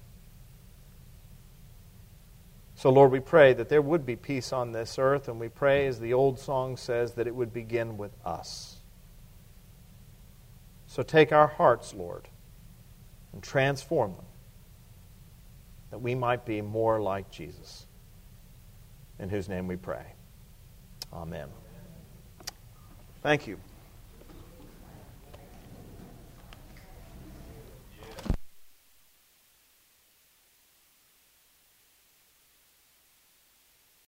So, Lord, we pray that there would be peace on this earth, and we pray, as the old song says, that it would begin with us. So take our hearts, Lord, and transform them, that we might be more like Jesus, in whose name we pray. Amen. Thank you.